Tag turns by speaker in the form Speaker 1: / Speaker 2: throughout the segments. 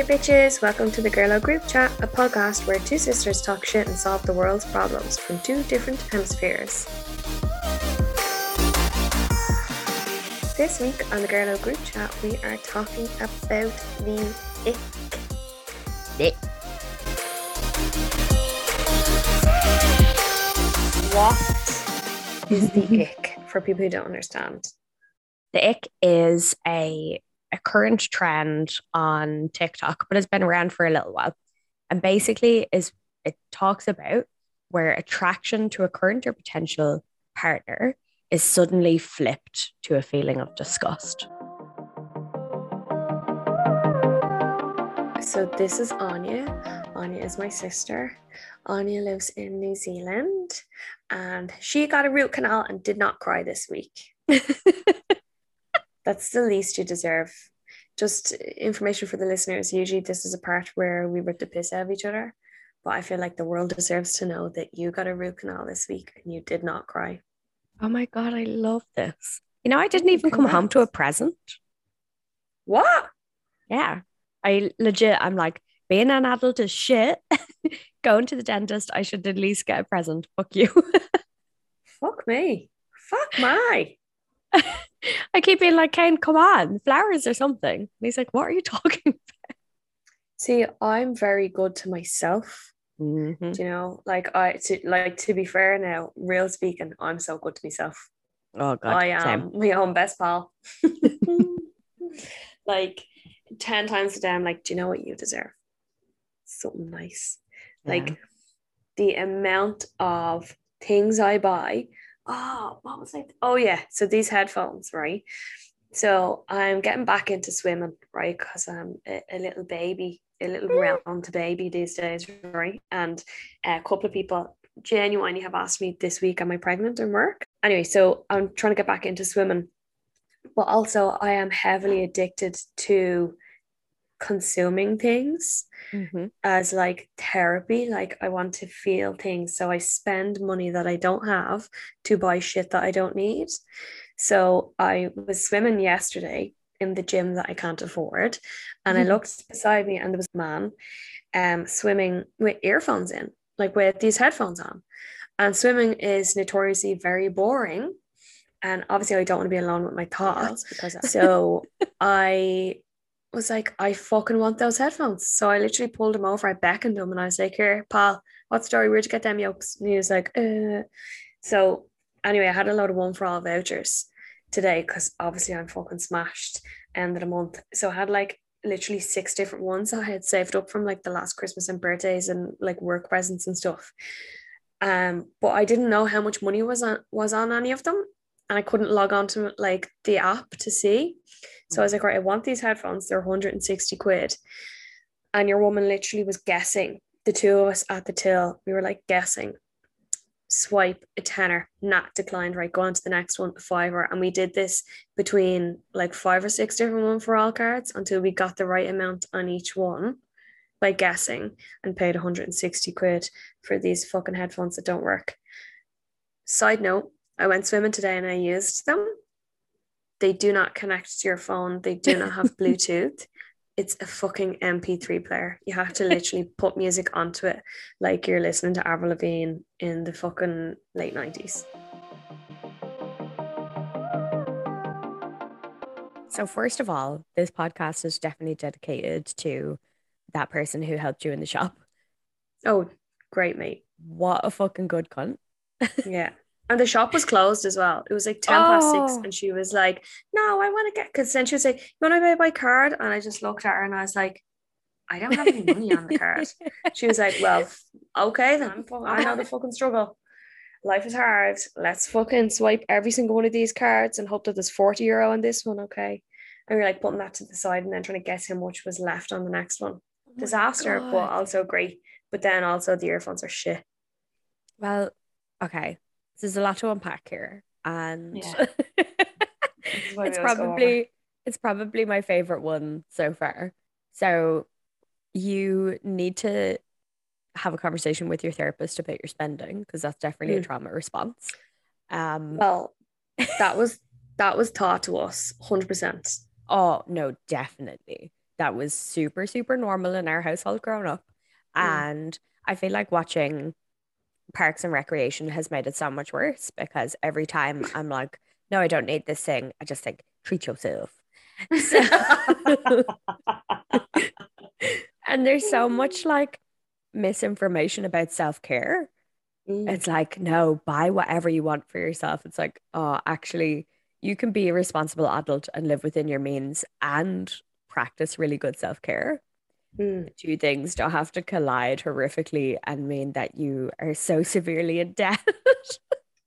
Speaker 1: Hey bitches, welcome to the Girlo Group Chat, a podcast where two sisters talk shit and solve the world's problems from two different hemispheres. This week on the Girlo Group Chat, we are talking about the ick.
Speaker 2: Ick.
Speaker 1: What is the ick for people who don't understand?
Speaker 2: The ick is a, a current trend on TikTok, but it's been around for a little while. And basically is it talks about where attraction to a current or potential partner is suddenly flipped to a feeling of disgust.
Speaker 1: So this is Anya. Anya is my sister. Anya lives in New Zealand and she got a root canal and did not cry this week. That's the least you deserve. Just information for the listeners. Usually, this is a part where we rip the piss out of each other, but I feel like the world deserves to know that you got a root canal this week and you did not cry.
Speaker 2: Oh my God, I love this. You know, I didn't even come home to a present.
Speaker 1: What?
Speaker 2: Yeah. I legit, I'm like, being an adult is shit. Going to the dentist, I should at least get a present. Fuck you.
Speaker 1: Fuck me. Fuck my.
Speaker 2: I keep being like, Kane, come on, flowers or something. And he's like, what are you talking about?
Speaker 1: See, I'm very good to myself.
Speaker 2: Mhm.
Speaker 1: Do you know, like I to like to be fair now, real speaking, I'm so good to myself.
Speaker 2: Oh God,
Speaker 1: I am
Speaker 2: same.
Speaker 1: my own best pal. like 10 times a day, I'm like, do you know what you deserve? Something nice. Like the amount of things I buy. Oh, what was I? Oh, yeah. So these headphones, right? So I'm getting back into swimming, right? Because I'm a, a little baby, a little round baby these days, right? And uh, a couple of people genuinely have asked me this week, am I pregnant in work? Anyway, so I'm trying to get back into swimming. But also, I am heavily addicted to consuming things
Speaker 2: Mhm.
Speaker 1: as like therapy. Like I want to feel things. So I spend money that I don't have to buy shit that I don't need. So I was swimming yesterday in the gym that I can't afford. And I
Speaker 2: Mhm.
Speaker 1: looked beside me and there was a man um swimming with earphones in, like with these headphones on. And swimming is notoriously very boring. And obviously I don't want to be alone with my thoughts.
Speaker 2: because
Speaker 1: So I was like, I fucking want those headphones. So I literally pulled him over. I beckoned him and I was like, Here, pal, what story? Where'd you get them yokes? And he was like, uh. So anyway, I had a load of one for all vouchers today because obviously I'm fucking smashed end of the month. So I had like literally six different ones I had saved up from like the last Christmas and birthdays and like work presents and stuff. Um, but I didn't know how much money was on was on any of them, and I couldn't log on to like the app to see. So I was like, right, I want these headphones. They're 160 quid. And your woman literally was guessing. The two of us at the till, we were like guessing. Swipe a tenner, not declined, right? Go on to the next one, a fiver. And we did this between like five or six different one for all cards until we got the right amount on each one by guessing and paid 160 quid for these fucking headphones that don't work. Side note, I went swimming today and I used them they do not connect to your phone. They do not have Bluetooth. It's a fucking MP3 player. You have to literally put music onto it like you're listening to Avril Lavigne in the fucking late 90s.
Speaker 2: So first of all, this podcast is definitely dedicated to that person who helped you in the shop.
Speaker 1: Oh, great, mate.
Speaker 2: What a fucking good cunt.
Speaker 1: Yeah. And the shop was closed as well. It was like 10 past six.
Speaker 2: Oh.
Speaker 1: And she was like, No, I want to get, because then she was like, You want to pay by card? And I just looked at her and I was like, I don't have any money on the card. She was like, Well, okay, then. I'm I know the fucking struggle. Life is hard. Let's fucking swipe every single one of these cards and hope that there's 40 euro on this one, okay? And we are like putting that to the side and then trying to guess how much was left on the next one. Disaster, but also great. But then also the earphones are shit.
Speaker 2: Well, okay. There's a lot to unpack here. And
Speaker 1: Yeah. is why we
Speaker 2: it's
Speaker 1: always go over.
Speaker 2: probably it's probably my favorite one so far. So you need to have a conversation with your therapist about your spending because that's definitely a
Speaker 1: Mm.
Speaker 2: trauma response. Um
Speaker 1: Well, that was that was taught to us 100%.
Speaker 2: oh no, definitely. that was super, super normal in our household growing up. Mm. And I feel like watching Parks and Recreation has made it so much worse because every time I'm like, no, I don't need this thing, I just think, treat yourself. So, and there's so much like misinformation about self care. Mm. It's like, no, buy whatever you want for yourself. It's like, oh, actually, you can be a responsible adult and live within your means and practice really good self care. Mm. Two things don't have to collide horrifically and mean that you are so severely in debt.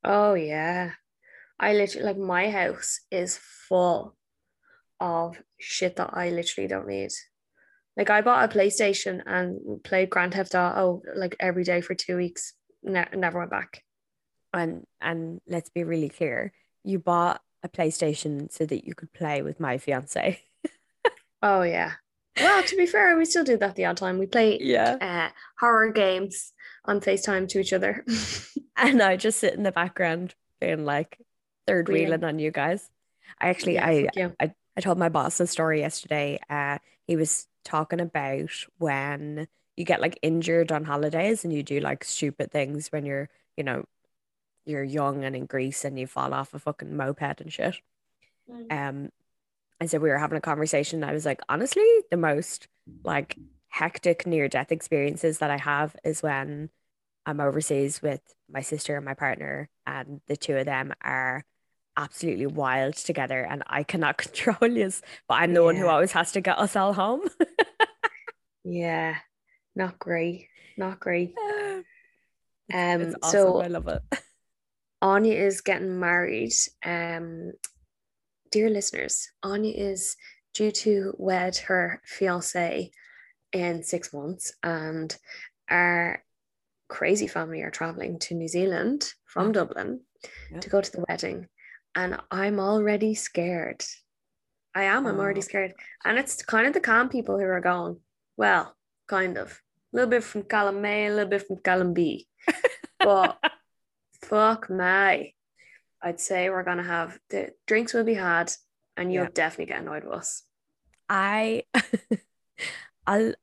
Speaker 1: oh, yeah. I literally, like, my house is full of shit that I literally don't need. Like, I bought a PlayStation and played Grand Theft Auto like every day for two weeks, ne- never went back.
Speaker 2: And and let's be really clear, you bought a PlayStation so that you could play with my fiance.
Speaker 1: oh yeah. Well, to be fair, we still do that the odd time. We play
Speaker 2: yeah.
Speaker 1: Uh, horror games on FaceTime to each other.
Speaker 2: and I just sit in the background being like third wheeling on you guys. I actually yeah, I, I I told my boss a story yesterday. Uh he was talking about when you get like injured on holidays and you do like stupid things when you're, you know, you're young and in Greece and you fall off a fucking moped and shit. Mm. Um, and so we were having a conversation. I was like, honestly, the most like hectic near death experiences that I have is when I'm overseas with my sister and my partner, and the two of them are absolutely wild together, and I cannot control you. But I'm the yeah. one who always has to get us all home.
Speaker 1: yeah, not great, not great.
Speaker 2: Um, it's awesome. so I love it.
Speaker 1: Anya is getting married. Um, dear listeners, Anya is due to wed her fiance in six months, and our crazy family are traveling to New Zealand from mm. Dublin yeah. to go to the wedding. And I'm already scared. I am, I'm already oh. scared. And it's kind of the calm people who are going, well, kind of. A little bit from Column A, a little bit from Column B. But fuck my. I'd say we're gonna have the drinks will be had, and you'll yeah. definitely get annoyed with us.
Speaker 2: I, I'll,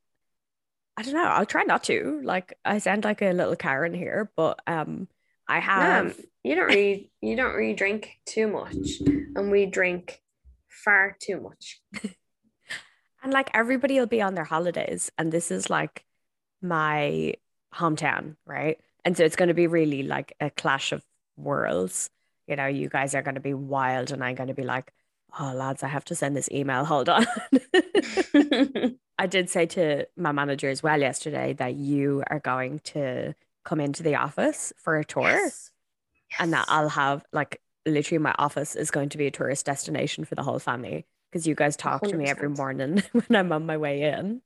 Speaker 2: I don't know. I'll try not to. Like I sound like a little Karen here, but um, I have. No,
Speaker 1: you don't really, you don't really drink too much, and we drink far too much.
Speaker 2: and like everybody will be on their holidays, and this is like my hometown, right? And so it's going to be really like a clash of worlds. You know, you guys are going to be wild, and I'm going to be like, oh, lads, I have to send this email. Hold on. I did say to my manager as well yesterday that you are going to come into the office for a tour yes. Yes. and that I'll have like literally my office is going to be a tourist destination for the whole family because you guys talk 100%. to me every morning when I'm on my way in.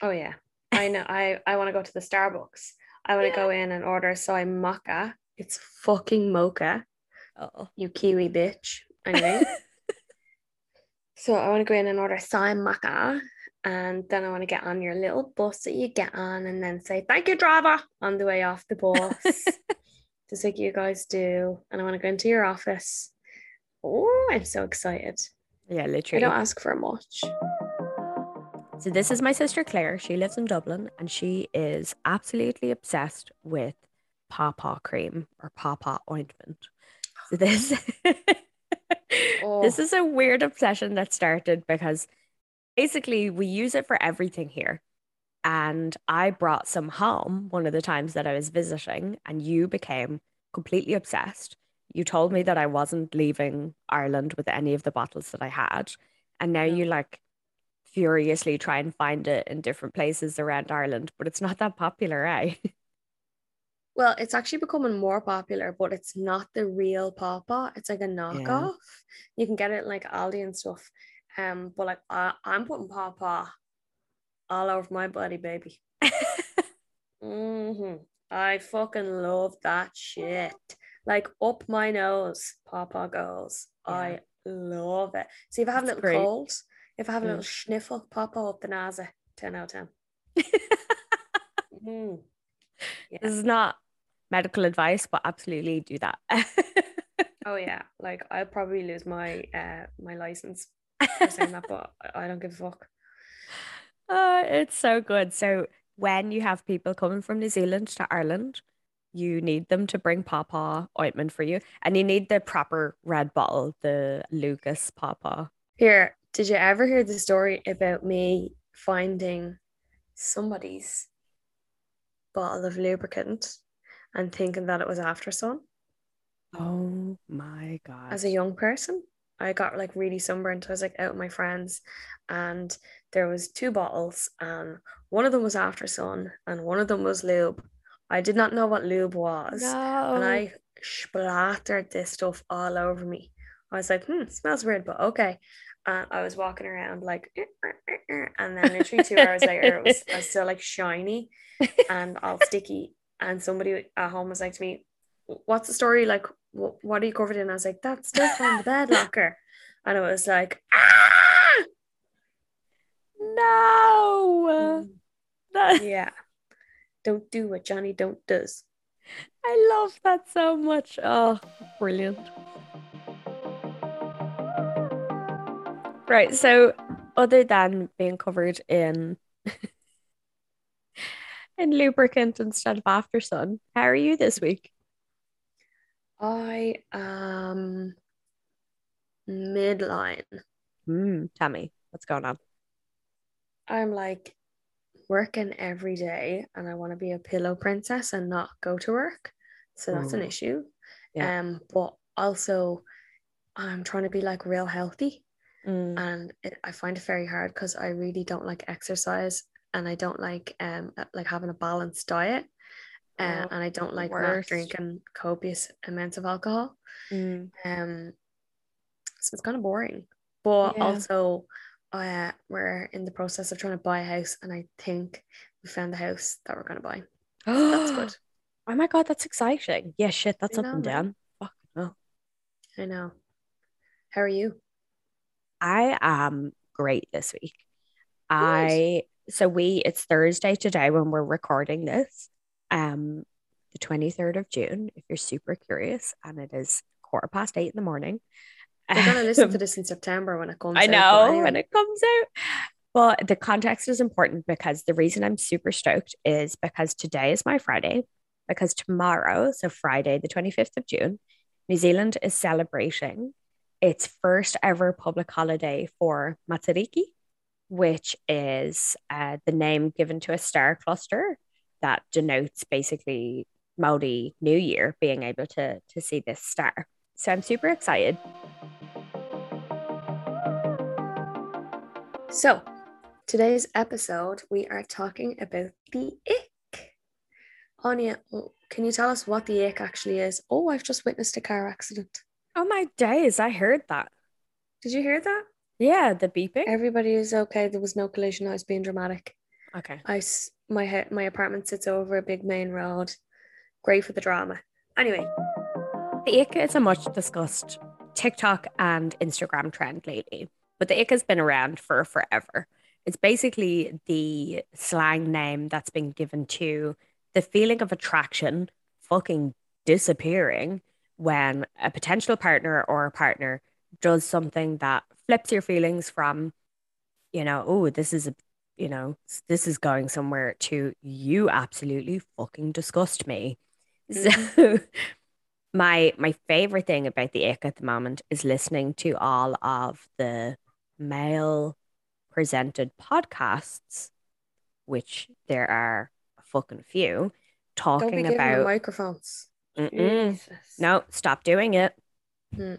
Speaker 1: Oh yeah. I know I I want to go to the Starbucks I want to yeah. go in and order soy mocha. It's fucking mocha. Oh. You kiwi bitch. Anyway. so I want to go in and order soy maca. And then I want to get on your little bus that you get on and then say, thank you, driver, on the way off the bus. Just like you guys do. And I want to go into your office. Oh, I'm so excited.
Speaker 2: Yeah, literally.
Speaker 1: I don't ask for much.
Speaker 2: So this is my sister Claire. She lives in Dublin and she is absolutely obsessed with pawpaw cream or pawpaw ointment. This oh. this is a weird obsession that started because basically we use it for everything here. And I brought some home one of the times that I was visiting and you became completely obsessed. You told me that I wasn't leaving Ireland with any of the bottles that I had. And now you like furiously try and find it in different places around Ireland, but it's not that popular, eh?
Speaker 1: Well, it's actually becoming more popular, but it's not the real pawpaw. It's like a knockoff. Yeah. You can get it like Aldi and stuff. Um, but like I, I'm putting pawpaw all over my body, baby. mm-hmm. I fucking love that shit. Like up my nose, pawpaw goes. Yeah. I love it. See if I have That's little great. colds, if I have a little mm. sniffle, pop up the nose, 10 out of 10.
Speaker 2: mm. yeah. This is not medical advice, but absolutely do that.
Speaker 1: oh yeah. Like I'll probably lose my uh my license for saying that, but I don't give a fuck.
Speaker 2: Oh, it's so good. So when you have people coming from New Zealand to Ireland, you need them to bring pawpaw ointment for you, and you need the proper red bottle, the Lucas pawpaw.
Speaker 1: Here, did you ever hear the story about me finding somebody's bottle of lubricant and thinking that it was After Sun
Speaker 2: Oh my god!
Speaker 1: as a young person? I got like really sunburnt. I was like out with my friends, and there was two bottles, and one of them was After Sun, and one of them was lube. I did not know what lube was,
Speaker 2: no,
Speaker 1: and I splattered this stuff all over me. I was like, hmm, smells weird, but okay. And I was walking around like, and then literally two hours later, it was, I was still like shiny and all sticky. And somebody at home was like to me, "What's the story? Like, wh- what are you covered in?" I was like, "That's stuff on the bed locker," and it was like, ah!
Speaker 2: no. That-
Speaker 1: yeah, don't do what Donny Don't does.
Speaker 2: I love that so much. Oh, brilliant. Right. So, other than being covered in in lubricant instead of after sun, how are you this week?
Speaker 1: I am midline.
Speaker 2: Hmm. tell me what's going on.
Speaker 1: I'm like working every day and I want to be a pillow princess and not go to work. So that's an issue.
Speaker 2: Yeah.
Speaker 1: Um, but also I'm trying to be like real healthy
Speaker 2: Mm,
Speaker 1: and it, I find it very hard because I really don't like exercise and I don't like um uh, like having a balanced diet. Uh,
Speaker 2: Oh,
Speaker 1: and I don't like not drinking copious amounts of alcohol.
Speaker 2: mm.
Speaker 1: Um, so it's kind of boring. But
Speaker 2: Yeah.
Speaker 1: also, uh, we're in the process of trying to buy a house, and I think we found the house that we're going to buy. Oh, that's good.
Speaker 2: Oh my God, that's exciting. Yeah, shit, that's
Speaker 1: I
Speaker 2: up
Speaker 1: know,
Speaker 2: and down. Fuck no.
Speaker 1: I know. How are you?
Speaker 2: I am great this week. I so we it's Thursday today when we're recording this. Um the 23rd of June, if you're super curious, and it is quarter past eight in the morning.
Speaker 1: We're going to listen to this in September when it comes
Speaker 2: I know
Speaker 1: anyway.
Speaker 2: when it comes out. But the context is important because the reason I'm super stoked is because today is my Friday, because tomorrow, so Friday, the 25th of June, New Zealand is celebrating its first ever public holiday for Matariki, which is uh, the name given to a star cluster that denotes basically Maori New Year being able to, to see this star. So I'm super excited.
Speaker 1: So, today's episode, we are talking about the ick. Anya, can you tell us what the ick actually is? Oh, I've just witnessed a car accident.
Speaker 2: Oh my days, I heard that.
Speaker 1: Did you hear that?
Speaker 2: Yeah, the beeping.
Speaker 1: Everybody is okay. There was no collision. I was being dramatic.
Speaker 2: Okay.
Speaker 1: I s- my he- my apartment sits over a big main road. Great for the drama. Anyway,
Speaker 2: The ick is a much discussed TikTok and Instagram trend lately, but the ick has been around for forever. It's basically the slang name that's been given to the feeling of attraction fucking disappearing when a potential partner or a partner does something that flips your feelings from, you know, oh, this is a, you know, this is going somewhere to you absolutely fucking disgust me. So my my favorite thing about the ick at the moment is listening to all of the male presented podcasts, which there are a fucking few, talking about
Speaker 1: microphones.
Speaker 2: No, stop doing it.
Speaker 1: Hmm.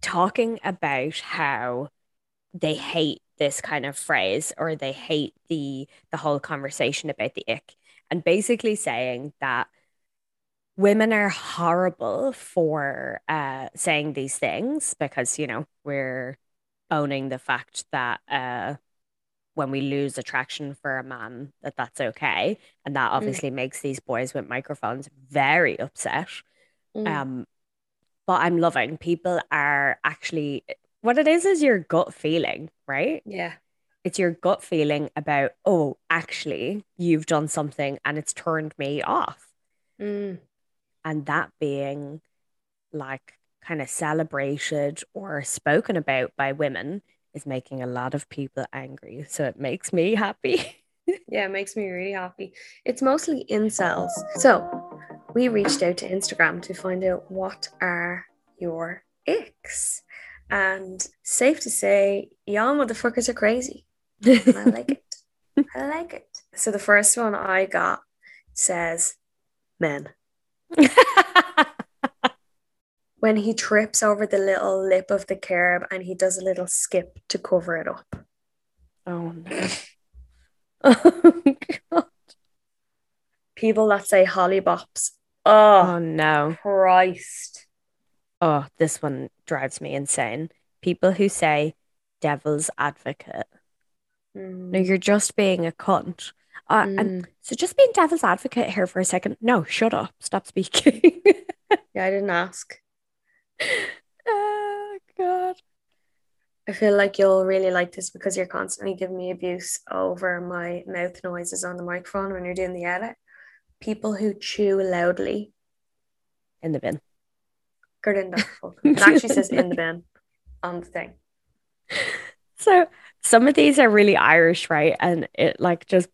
Speaker 2: Talking about how they hate this kind of phrase or they hate the the whole conversation about the ick and basically saying that women are horrible for uh saying these things because you know we're owning the fact that uh when we lose attraction for a man that that's okay and that obviously makes these boys with microphones very upset
Speaker 1: Mm.
Speaker 2: um, but I'm loving people are actually what it is is your gut feeling, right?
Speaker 1: yeah.
Speaker 2: It's your gut feeling about, oh, actually, you've done something and it's turned me off.
Speaker 1: Mm.
Speaker 2: And that being like kind of celebrated or spoken about by women is making a lot of people angry. So it makes me happy.
Speaker 1: Yeah, it makes me really happy. It's mostly incels. So we reached out to Instagram to find out what are your icks. And safe to say, y'all motherfuckers are crazy. And I like it. I like it. So the first one I got says men. When he trips over the little lip of the curb and he does a little skip to cover it up.
Speaker 2: oh no. Oh, God.
Speaker 1: People that say holibobs.
Speaker 2: Oh
Speaker 1: Oh,
Speaker 2: no.
Speaker 1: Christ.
Speaker 2: Oh, this one drives me insane. People who say devil's advocate. No,
Speaker 1: Mm,
Speaker 2: you're just being a cunt. Uh, and
Speaker 1: mm.
Speaker 2: so just being devil's advocate here for a second. No, shut up. Stop speaking.
Speaker 1: Yeah, I didn't ask.
Speaker 2: oh God.
Speaker 1: I feel like you'll really like this because you're constantly giving me abuse over my mouth noises on the microphone when you're doing the edit. People who chew loudly.
Speaker 2: In the bin.
Speaker 1: Get in the fucking. It actually says in the bin on the thing.
Speaker 2: So some of these are really Irish, right? And it like just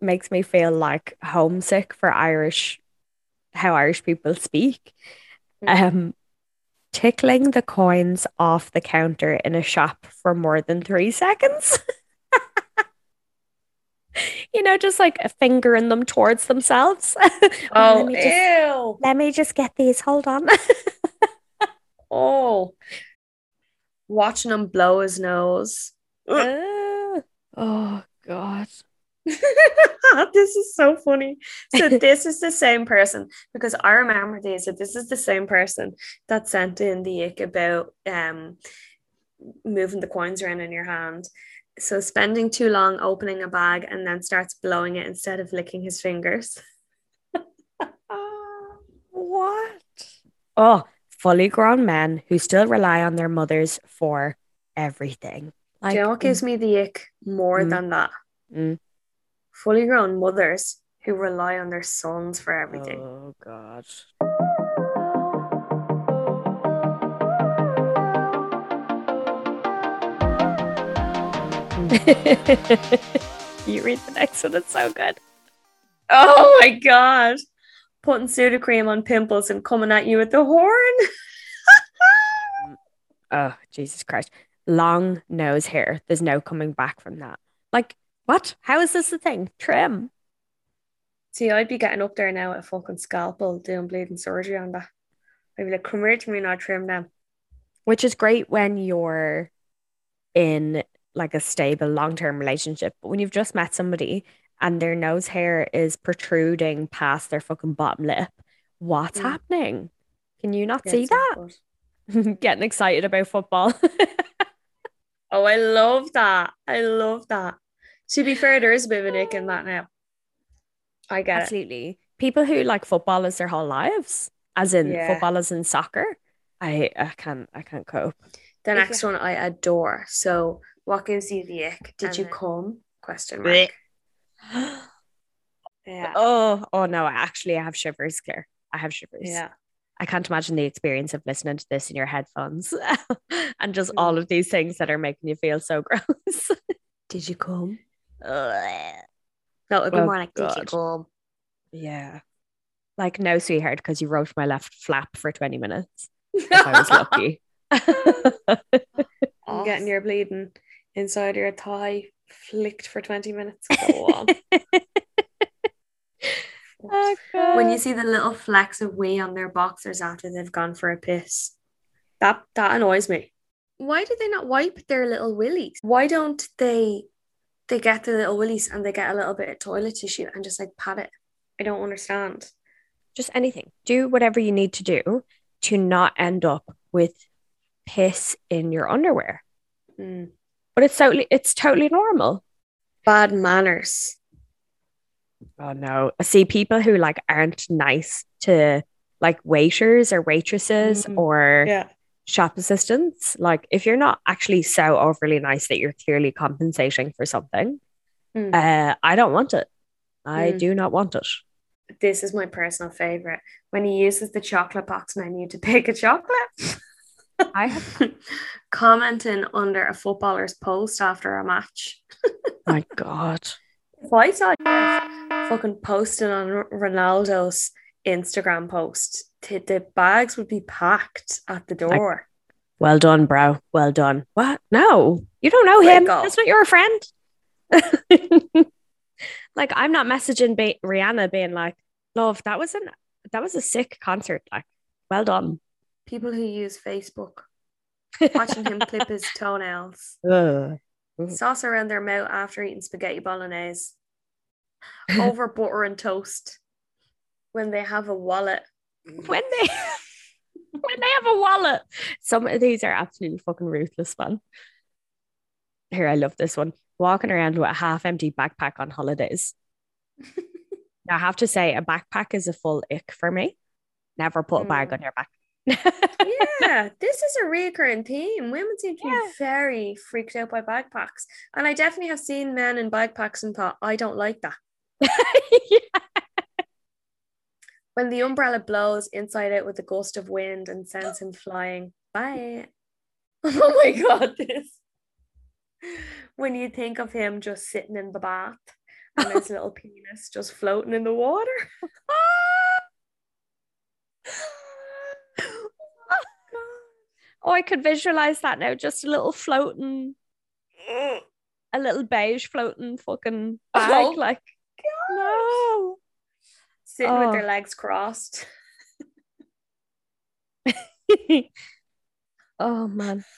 Speaker 2: makes me feel like homesick for Irish, how Irish people speak.
Speaker 1: Mm.
Speaker 2: Um, tickling the coins off the counter in a shop for more than three seconds. You know, just like a fingering them towards themselves.
Speaker 1: Oh,
Speaker 2: let me just,
Speaker 1: ew.
Speaker 2: let me just get these. Hold on.
Speaker 1: Oh. Watching him blow his nose.
Speaker 2: oh God.
Speaker 1: this is so funny. So this is the same person because I remember these. So this is the same person that sent in the ick about um moving the coins around in your hand. So spending too long opening a bag and then starts blowing it instead of licking his fingers.
Speaker 2: What? Oh, fully grown men who still rely on their mothers for everything.
Speaker 1: Do you know what gives me the ick more
Speaker 2: Mm.
Speaker 1: than that?
Speaker 2: Mm.
Speaker 1: Fully grown mothers who rely on their sons for everything.
Speaker 2: Oh God. you read the next one, it's so good.
Speaker 1: Oh my god. Putting Sudocreme on pimples and coming at you with the horn.
Speaker 2: Oh, Jesus Christ. Long nose hair. There's no coming back from that. Like, what? How is this a thing? Trim.
Speaker 1: See, I'd be getting up there now with a fucking scalpel doing bleeding surgery on that. I'd be like, come here to me now, trim them.
Speaker 2: which is great when you're in like a stable long-term relationship but when you've just met somebody and their nose hair is protruding past their fucking bottom lip what's
Speaker 1: Mm.
Speaker 2: happening can you not
Speaker 1: Yeah,
Speaker 2: see that getting excited about football
Speaker 1: Oh, I love that. I love that. To be fair, there is a bit of a nick in that now. I get it.
Speaker 2: absolutely people who like football as their whole lives as in
Speaker 1: Yeah.
Speaker 2: football as in soccer I I can't I can't cope
Speaker 1: The next one I adore. So, what gives you the ick? Did
Speaker 2: And
Speaker 1: you come? Question mark. Yeah.
Speaker 2: oh oh no actually I have shivers Claire I have shivers
Speaker 1: Yeah.
Speaker 2: I can't imagine the experience of listening to this in your headphones and just all mm. of these things that are making you feel so gross.
Speaker 1: Did you come?
Speaker 2: Ugh.
Speaker 1: No, it'd be
Speaker 2: Oh,
Speaker 1: more like, did you come?
Speaker 2: yeah. Like, no, sweetheart, because you wrote my left flap for 20 minutes. If I was lucky.
Speaker 1: I'm getting your bleeding inside your thigh flicked for 20 minutes. Go on.
Speaker 2: Oh, God.
Speaker 1: when you see the little flecks of wee on their boxers after they've gone for a piss, that that annoys me. Why do they not wipe their little willies? Why don't they they get the little willies and they get a little bit of toilet tissue and just like pat it? I don't understand.
Speaker 2: just anything. Do whatever you need to do to not end up with piss in your underwear.
Speaker 1: Mm.
Speaker 2: But it's totally it's totally normal.
Speaker 1: Bad manners.
Speaker 2: Oh no. I See people who like aren't nice to like waiters or waitresses
Speaker 1: Mm.
Speaker 2: or
Speaker 1: Yeah.
Speaker 2: shop assistants. Like if you're not actually so overly nice that you're clearly compensating for something,
Speaker 1: Mm.
Speaker 2: uh, I don't want it. I
Speaker 1: Mm.
Speaker 2: do not want it.
Speaker 1: This is my personal favorite. When he uses the chocolate box menu to pick a chocolate.
Speaker 2: I have
Speaker 1: commenting under a footballer's post after a match.
Speaker 2: my god.
Speaker 1: If I saw you fucking posting on Ronaldo's Instagram post, the, the bags would be packed at the door.
Speaker 2: Well done, bro. Well done. What? No, you don't know him. That's not your friend. like I'm not messaging ba- Rihanna being like, "Love, that was an that was a sick concert." Like, well done.
Speaker 1: People who use Facebook, watching him clip his toenails,
Speaker 2: Ugh.
Speaker 1: sauce around their mouth after eating spaghetti bolognese, over butter and toast when they have a wallet.
Speaker 2: when they when they have a wallet. Some of these are absolutely fucking ruthless, man. Here, I love this one. Walking around with a half empty backpack on holidays. Now, I have to say, a backpack is a full ick for me. Never put a bag
Speaker 1: Mm.
Speaker 2: on your back.
Speaker 1: Yeah, this is a recurring theme. Women seem to
Speaker 2: Yeah.
Speaker 1: be very freaked out by backpacks. And I definitely have seen men in backpacks and thought, I don't like that. When the umbrella blows inside out with a gust of wind and sends him flying. Bye. Oh my god, this. When you think of him just sitting in the bath and his little penis just floating in the water. Ah!
Speaker 2: Oh, I could visualize that now. Just a little floating, a little beige floating fucking oh. bag.
Speaker 1: Oh,
Speaker 2: like, no.
Speaker 1: Sitting with their
Speaker 2: Oh.
Speaker 1: legs crossed.
Speaker 2: oh, man.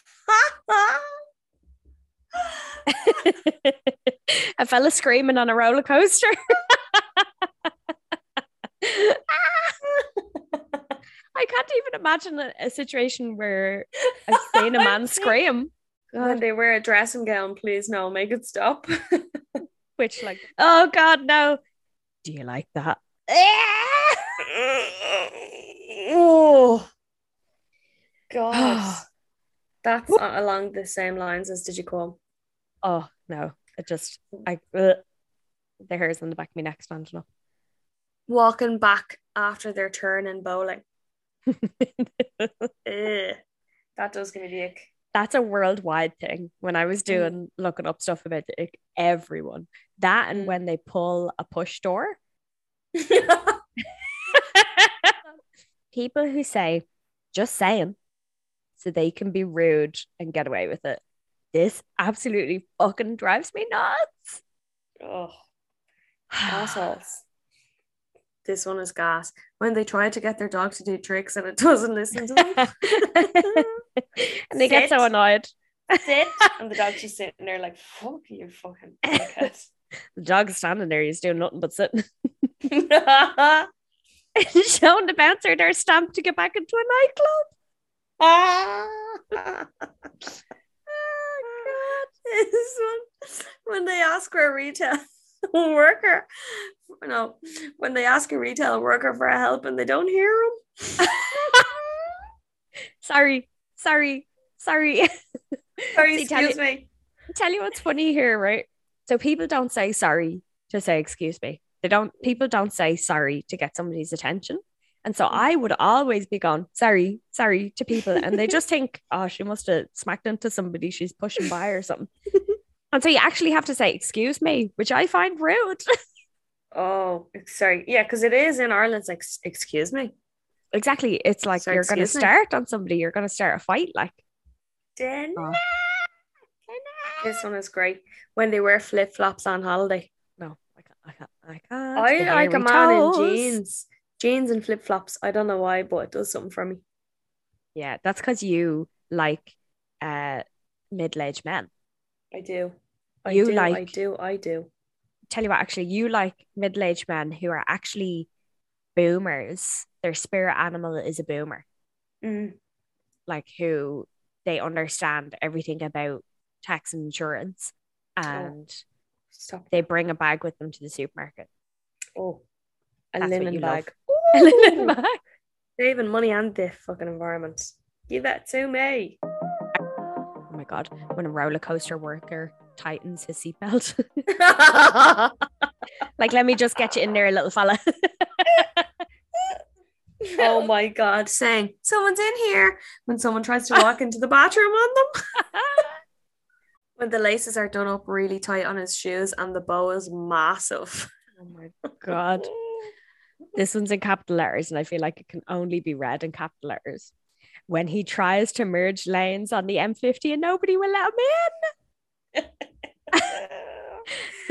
Speaker 2: a fella screaming on a roller coaster. I can't even imagine a, a situation where I've seen a man scream.
Speaker 1: when they wear a dressing gown, please no, make it stop.
Speaker 2: Which, like, oh God, no. Do you like that?
Speaker 1: oh God. That's along the same lines as did you call?
Speaker 2: Oh no, it just I ugh. the hairs on the back of my neck standing up.
Speaker 1: Walking back after their turn in bowling. Ugh. That does give me the ick.
Speaker 2: That's a worldwide thing. When I was doing looking up stuff about the ick, everyone that and
Speaker 1: Mm.
Speaker 2: when they pull a push door, people who say just saying so they can be rude and get away with it. This absolutely fucking drives me nuts.
Speaker 1: oh, assholes. This one is gas. When they try to get their dog to do tricks and it doesn't listen to them.
Speaker 2: and they get so annoyed.
Speaker 1: Sit. And the dog's just sitting there like, fuck you fucking.
Speaker 2: The dog's standing there, he's doing nothing but sitting, showing the bouncer their stamp to get back into a nightclub. Ah, God!
Speaker 1: This one, when they ask for a retail worker, no, when they ask a retail worker for help and they don't hear them.
Speaker 2: sorry, sorry, sorry.
Speaker 1: Sorry,
Speaker 2: See, tell
Speaker 1: excuse
Speaker 2: you-
Speaker 1: me.
Speaker 2: Tell you what's funny here, right? So people don't say sorry to say excuse me. They don't people don't say sorry to get somebody's attention. And so I would always be gone, sorry, sorry to people. And they just think, oh, she must have smacked into somebody she's pushing by or something. And so you actually have to say, excuse me, which I find rude.
Speaker 1: Oh, sorry. Yeah, because it is in Ireland. It's like, excuse me.
Speaker 2: exactly. It's like
Speaker 1: So
Speaker 2: you're going to start on somebody, you're going to start a fight. Like, Oh.
Speaker 1: this one is great. When they wear flip flops on holiday.
Speaker 2: no, I can't. I can't. I can't.
Speaker 1: I
Speaker 2: The
Speaker 1: like a man
Speaker 2: toes.
Speaker 1: in jeans. Jeans and flip flops. I don't know why, but it does something for me.
Speaker 2: Yeah, that's because you like uh middle-aged men.
Speaker 1: I do. I
Speaker 2: You
Speaker 1: do. I do. I do.
Speaker 2: Tell you what, actually, you like middle-aged men who are actually boomers. Their spirit animal is a boomer,
Speaker 1: Mm.
Speaker 2: like who they understand everything about tax and insurance, and
Speaker 1: Stop.
Speaker 2: they bring a bag with them to the supermarket.
Speaker 1: Oh, a
Speaker 2: That's
Speaker 1: linen bag.
Speaker 2: A linen bag.
Speaker 1: Saving money and the fucking environment. Give that to me.
Speaker 2: Oh my god! When a roller coaster worker tightens his seatbelt, like let me just get you in there, little fella.
Speaker 1: Oh my god, saying someone's in here when someone tries to walk into the bathroom on them. when the laces are done up really tight on his shoes and the bow is massive.
Speaker 2: Oh my god. This one's in capital letters, and I feel like it can only be read in capital letters. When he tries to merge lanes on the M50 and nobody will let him in. The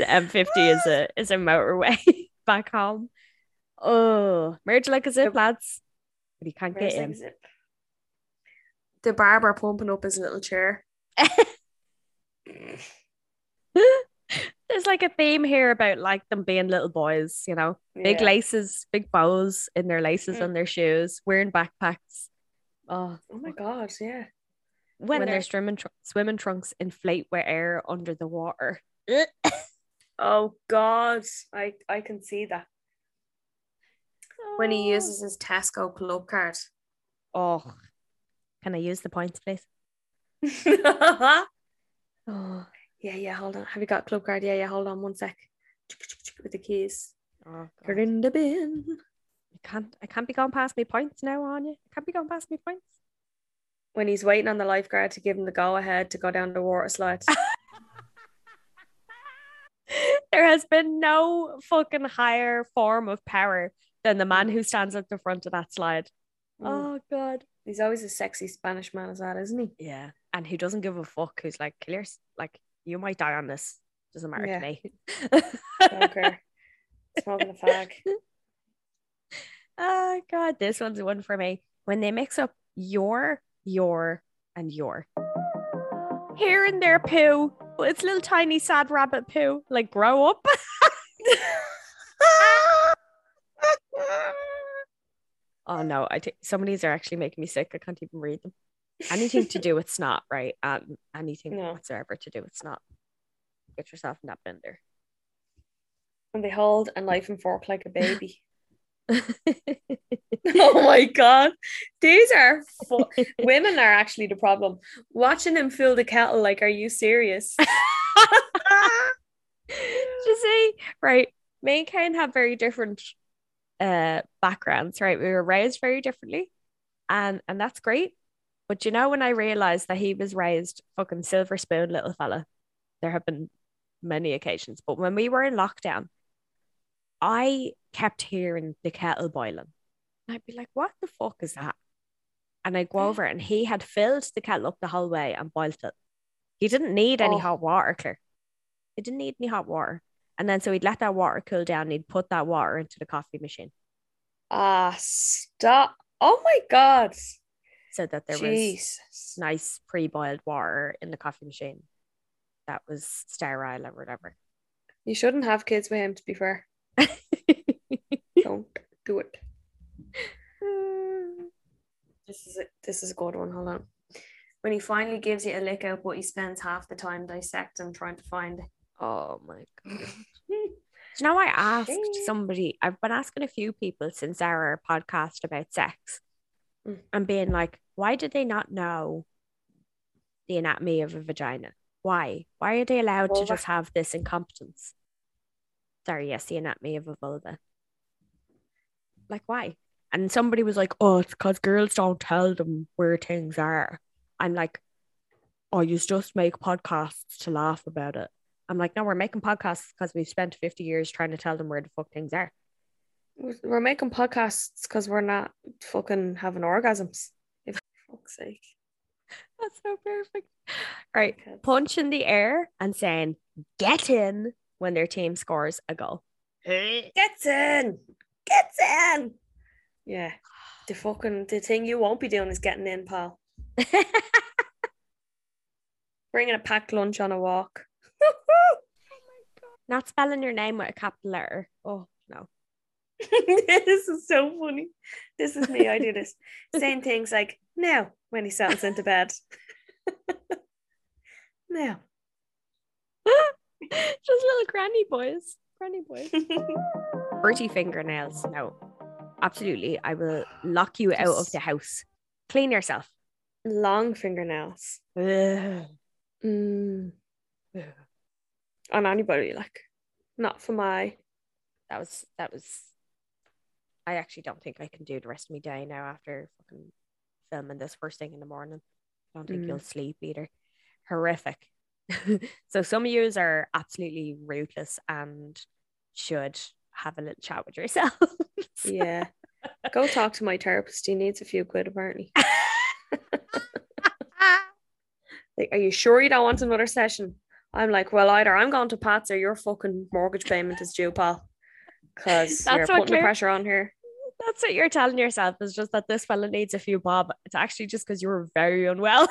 Speaker 2: M50 is a is a motorway back home. Oh, merge like a zip, lads. But he can't get in.
Speaker 1: The barber pumping up his little chair.
Speaker 2: There's like a theme here about like them being little boys, you know, big
Speaker 1: Yeah.
Speaker 2: laces, big bows in their laces
Speaker 1: Mm.
Speaker 2: on their shoes, wearing backpacks. Oh,
Speaker 1: Oh my god, yeah.
Speaker 2: When,
Speaker 1: When
Speaker 2: their
Speaker 1: they're-
Speaker 2: swimming tr- swimming trunks inflate with air under the water.
Speaker 1: Oh god, I I can see that. When he oh. uses his Tesco club card.
Speaker 2: Oh, can I use the points, please? Oh,
Speaker 1: yeah, yeah. hold on. Have you got club card? Yeah, yeah, hold on one sec. With the keys.
Speaker 2: oh God.
Speaker 1: in the bin.
Speaker 2: I can't. I can't be going past me points now, on you. I can't be going past me points.
Speaker 1: When he's waiting on the lifeguard to give him the go ahead to go down the water slide.
Speaker 2: there has been no fucking higher form of power than the man who stands at the front of that slide.
Speaker 1: Mm.
Speaker 2: Oh God.
Speaker 1: He's always a sexy Spanish man as that, isn't he?
Speaker 2: Yeah, and who doesn't give a fuck? Who's like, yours- like you might die on this. Doesn't matter
Speaker 1: Yeah.
Speaker 2: to me.
Speaker 1: Don't care. Smoking a fag.
Speaker 2: oh God, this one's one for me. When they mix up your, your, and your. Here and there poo. But it's little tiny sad rabbit poo. Like grow up. Oh no, I think some of these are actually making me sick. I can't even read them. Anything to do with snot, right? Um, anything
Speaker 1: No.
Speaker 2: whatsoever to do with snot. Get yourself in that blender.
Speaker 1: and they hold a knife and fork like a baby. oh my god. These are fu- women are actually the problem. Watching him fill the kettle, like, are you serious?
Speaker 2: you see, right? Me and Kane have very different uh backgrounds, right? We were raised very differently, and and that's great. But you know, when I realized that he was raised fucking silver spoon little fella, there have been many occasions. But when we were in lockdown, I kept hearing the kettle boiling. And I'd be like, what the fuck is that? And I'd go over and he had filled the kettle up the whole way and boiled it. He didn't need any
Speaker 1: Oh.
Speaker 2: hot water, Claire. He didn't need any hot water. And then so he'd let that water cool down and he'd put that water into the coffee machine
Speaker 1: Ah, stop. Oh my god.
Speaker 2: so that there was nice pre-boiled water in the coffee machine that was sterile or whatever.
Speaker 1: You shouldn't have kids with him, to be fair. Don't do it. This is a, this is a good one. Hold on. When he finally gives you a lick out, but he spends half the time dissecting trying to find it.
Speaker 2: oh my god. You know, I asked somebody, I've been asking a few people since our podcast about sex
Speaker 1: Mm.
Speaker 2: and being like, why do they not know the anatomy of a vagina? Why? Why are they allowed to just have this incompetence? Sorry, yes, the anatomy of a vulva. Like, why? And somebody was like, oh, it's because girls don't tell them where things are. I'm like, oh, you just make podcasts to laugh about it. I'm like, no, we're making podcasts because we've spent 50 years trying to tell them where the fuck things are.
Speaker 1: We're making podcasts because we're not fucking having orgasms. If fuck's sake.
Speaker 2: That's so perfect. Right.
Speaker 1: Okay.
Speaker 2: Punch in the air and saying, get in when their team scores a goal.
Speaker 1: Gets in. Gets in. Yeah. The fucking the thing you won't be doing is getting in, pal. Bringing a packed lunch on a walk.
Speaker 2: Not spelling your name with a capital letter. Oh, no.
Speaker 1: this is so funny. This is me. I do this. Saying things like now when he settles into bed. now.
Speaker 2: Just little granny boys. Granny boys. Pretty fingernails. No. Absolutely. I will lock you out of the house. Clean yourself.
Speaker 1: Long fingernails.
Speaker 2: Ugh.
Speaker 1: Mm.
Speaker 2: Ugh.
Speaker 1: On anybody, like not for my
Speaker 2: That was that was I actually don't think I can do the rest of my day now after fucking filming this first thing in the morning. I don't think
Speaker 1: Mm.
Speaker 2: you'll sleep either. Horrific. so some of yous are absolutely ruthless and should have a little chat with yourself.
Speaker 1: Yeah. Go talk to my therapist. He needs a few quid apparently. Like, are you sure you don't want another session? I'm like, well, either I'm going to Pat's or your fucking mortgage payment is due, pal. Because you're putting the pressure on here.
Speaker 2: That's what you're telling yourself is just that this fella needs a few bob. It's actually just because you were very unwell.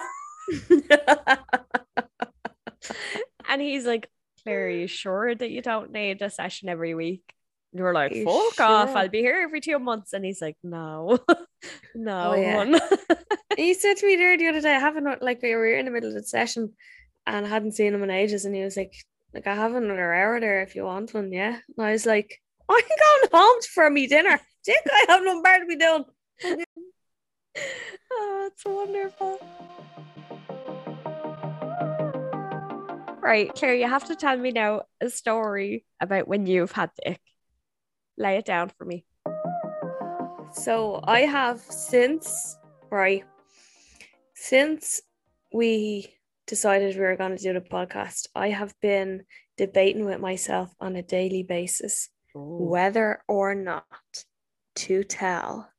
Speaker 2: and he's like, Claire, are you sure that you don't need a session every week? And were like, fuck off. I'll be here every two months. And he's like, no, no.
Speaker 1: Oh, yeah.
Speaker 2: hun."
Speaker 1: he said to me there the other day, I haven't like we were in the middle of the session and I hadn't seen him in ages, and he was like, like I have another hour there if you want one, yeah. And I was like, I'm going home for me dinner. Think I have nothing better to be doing.
Speaker 2: oh, it's wonderful. Right, Claire, you have to tell me now a story about when you've had the ick. Lay it down for me.
Speaker 1: So I have since right since we decided we were going to do the podcast, I have been debating with myself on a daily basis whether or not to tell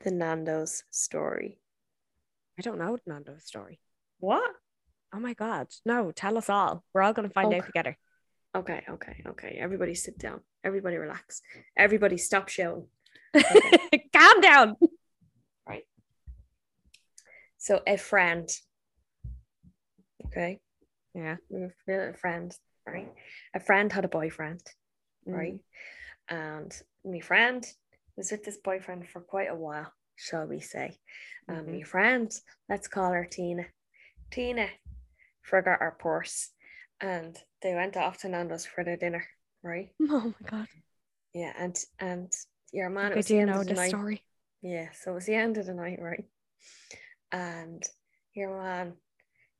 Speaker 1: the Nando's story.
Speaker 2: I don't know Nando's story.
Speaker 1: What?
Speaker 2: Oh my God. No, tell us all. We're all going to find out together.
Speaker 1: Okay, okay, okay. Everybody sit down. Everybody relax. Everybody stop shouting.
Speaker 2: Calm down. Right.
Speaker 1: So a friend. Okay.
Speaker 2: Yeah.
Speaker 1: A friend, right? A friend had a boyfriend,
Speaker 2: Mm.
Speaker 1: right? And my friend was with this boyfriend for quite a while, shall we say. And
Speaker 2: Mhm.
Speaker 1: my friend, let's call her Tina. Tina forgot our purse and they went off to Nando's for their dinner, right?
Speaker 2: Oh my God.
Speaker 1: Yeah, and and your man
Speaker 2: I
Speaker 1: was the end
Speaker 2: know
Speaker 1: of the
Speaker 2: this story.
Speaker 1: Yeah, so it was the end of the night, right? And your man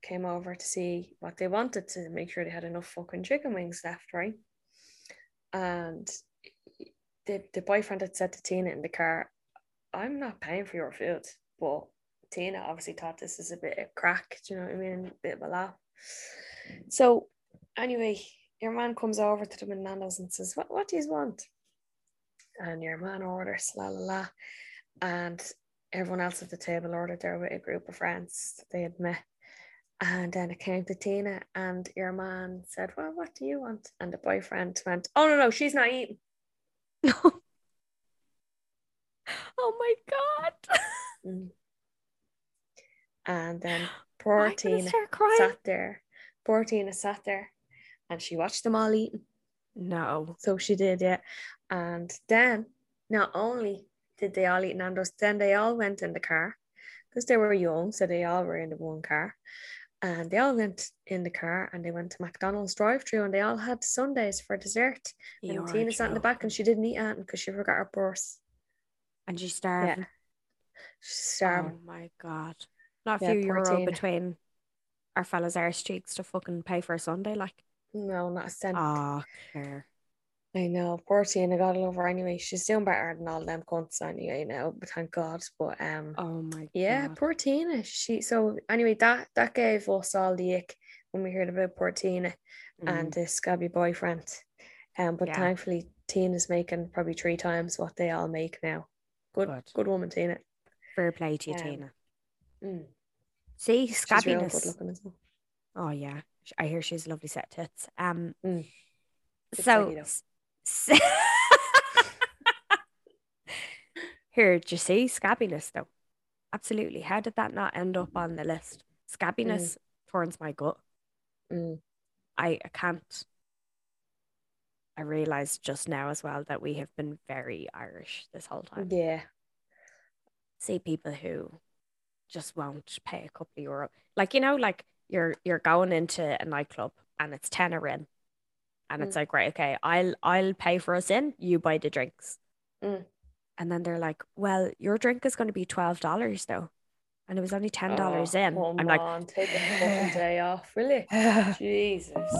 Speaker 1: came over to see what they wanted to make sure they had enough fucking chicken wings left, right? And the, the boyfriend had said to Tina in the car, I'm not paying for your food. But Tina obviously thought this is a bit of crack, do you know what I mean? A bit of a laugh. So anyway, your man comes over to them in Nando's and says, What what do you want? And your man orders la la la. And everyone else at the table ordered there with a group of friends that they had met. And then it came to Tina, and your man said, Well, what do you want? And the boyfriend went, Oh, no, no, she's not eating.
Speaker 2: oh my God.
Speaker 1: Mm. And then poor Tina sat there. Poor Tina sat there and she watched them all eating.
Speaker 2: No.
Speaker 1: So she did, yeah. And then not only did they all eat Nando's, then they all went in the car because they were young, so they all were in the one car. And they all went in the car and they went to McDonald's drive through and they all had sundaes for dessert. And
Speaker 2: You're
Speaker 1: Tina sat in the back and she didn't eat anything because she forgot her purse.
Speaker 2: And she's starving.
Speaker 1: She's starving.
Speaker 2: Oh my God. Not a
Speaker 1: Yeah,
Speaker 2: few euro
Speaker 1: Tina.
Speaker 2: between our fella's arse cheeks to fucking pay for a sundae. Like,
Speaker 1: No, not a cent.
Speaker 2: ah, Claire.
Speaker 1: I know, poor Tina got it over anyway. She's doing better than all them cunts anyway now, but thank God. But um
Speaker 2: Oh my
Speaker 1: yeah,
Speaker 2: God.
Speaker 1: poor Tina. She so anyway, that that gave us all the ick when we heard about poor Tina and this scabby boyfriend. Um, but
Speaker 2: Yeah.
Speaker 1: thankfully Tina's making probably three times what they all make now. Good
Speaker 2: Good.
Speaker 1: good woman, Tina.
Speaker 2: Fair play to you,
Speaker 1: Um,
Speaker 2: Tina.
Speaker 1: Mm,
Speaker 2: See,
Speaker 1: she's real good
Speaker 2: scabbiness.
Speaker 1: well.
Speaker 2: Oh yeah, I hear she's a lovely set of tits. Um,
Speaker 1: Mm.
Speaker 2: So
Speaker 1: saggy though.
Speaker 2: s- s- here, do you see scabbiness though? Absolutely. How did that not end up on the list? Scabbiness turns my gut.
Speaker 1: Mm,
Speaker 2: I, I can't. I realized just now as well that we have been very Irish this whole time.
Speaker 1: yeah.
Speaker 2: see people who just won't pay a couple of euro. Like, you know, like you're you're going into a nightclub and it's 10 or in. And it's
Speaker 1: Mm.
Speaker 2: like, right, okay, I'll I'll pay for us in, you buy the drinks.
Speaker 1: Mm.
Speaker 2: And then they're like, Well, your drink is gonna be twelve dollars though. And it was only ten dollars
Speaker 1: Oh,
Speaker 2: in. I'm like,
Speaker 1: on, take a fucking day off, you? Jesus.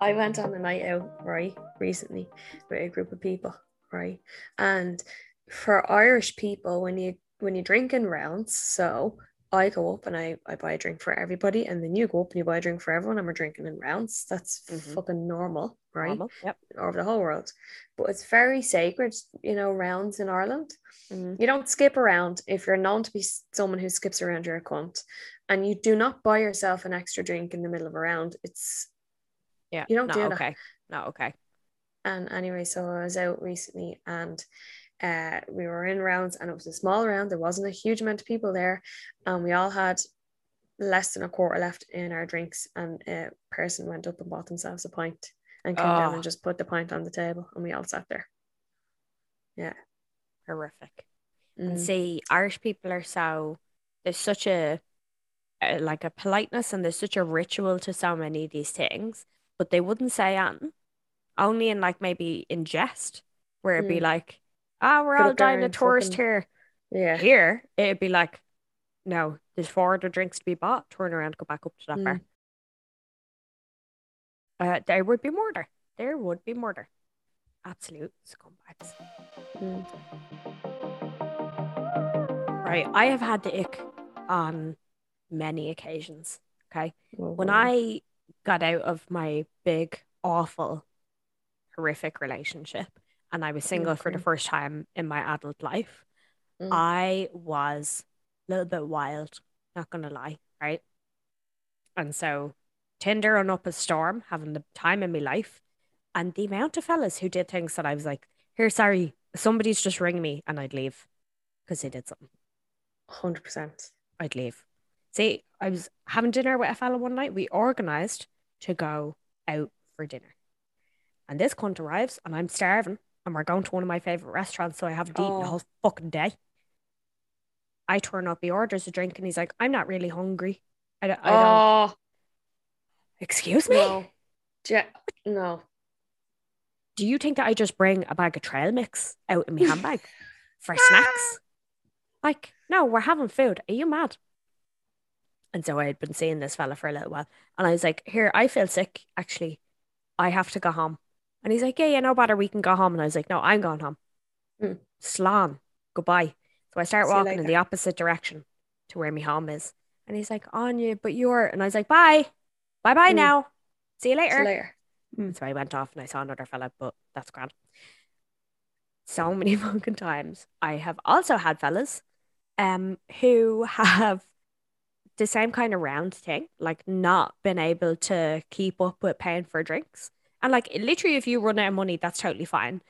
Speaker 1: I went on a night out, right, recently with a group of people, right? And for Irish people, when you when you drink in rounds, so I go up and I, I buy a drink for everybody, and then you go up and you buy a drink for everyone, and we're drinking in rounds. That's
Speaker 2: Mhm.
Speaker 1: fucking normal, right?
Speaker 2: Normal. Yep.
Speaker 1: Over the whole world. But it's very sacred, you know, rounds in Ireland.
Speaker 2: Mhm.
Speaker 1: You don't skip around. If you're known to be someone who skips around, you're a cunt. And you do not buy yourself an extra drink in the middle of a round. It's
Speaker 2: Yeah.
Speaker 1: You don't do that.
Speaker 2: okay. Not okay.
Speaker 1: and anyway, so I was out recently and uh, we were in rounds and it was a small round. There wasn't a huge amount of people there. And we all had less than a quarter left in our drinks. And a person went up and bought themselves a pint and came down
Speaker 2: Oh.
Speaker 1: and just put the pint on the table and we all sat there. Yeah.
Speaker 2: Horrific.
Speaker 1: Mm.
Speaker 2: And see, Irish people are so there's such a, a like a politeness and there's such a ritual to so many of these things, but they wouldn't say anything. Only in like maybe in jest, where it'd be
Speaker 1: Mm.
Speaker 2: like, "Ah, we're all
Speaker 1: up there
Speaker 2: dying of
Speaker 1: and
Speaker 2: tourist
Speaker 1: fucking-
Speaker 2: here."
Speaker 1: Yeah.
Speaker 2: Here, it'd be like, "No, there's four other drinks to be bought. Turn around, go back up to that
Speaker 1: Mm.
Speaker 2: bar." Uh, there would be murder. There would be murder. Absolute scumbags.
Speaker 1: Mm.
Speaker 2: Right. I have had the ick on many occasions. Okay.
Speaker 1: Oh,
Speaker 2: When. I got out of my big, awful, horrific relationship and I was single for the first time in my adult life,
Speaker 1: Mm.
Speaker 2: I was a little bit wild, not gonna lie, right? And so Tinder on up a storm, having the time of my life. And the amount of fellas who did things that I was like, here, sorry, somebody's just ringing me and I'd leave because they did something.
Speaker 1: 100%.
Speaker 2: I'd leave. See, I was having dinner with a fella one night. We organized to go out for dinner. And this cunt arrives and I'm starving and we're going to one of my favorite restaurants, so I haven't eaten the
Speaker 1: Oh.
Speaker 2: whole fucking day. I turn up, he orders a drink and he's like, I'm not really hungry. I don't, I don't
Speaker 1: oh,
Speaker 2: excuse me?
Speaker 1: no. Ja- no.
Speaker 2: Do you think that I just bring a bag of trail mix out in my handbag for snacks? Like, no, we're having food. Are you mad? And so I had been seeing this fella for a little while. And I was like, here, I feel sick. Actually, I have to go home. And he's like, yeah, yeah, no bother. We can go home. And I was like, no, I'm going home. Slan, goodbye. So I start
Speaker 1: See
Speaker 2: walking in the opposite direction to where my home is. And he's like, Anya, but you're. And I was like, bye. Bye bye
Speaker 1: Hmm.
Speaker 2: now. See you
Speaker 1: See
Speaker 2: later.
Speaker 1: you later.
Speaker 2: And so I went off and I saw another fella, but that's grand. So many fucking times. I have also had fellas um who have the same kind of round thing, like not been able to keep up with paying for drinks. And like literally if you run out of money, that's totally fine.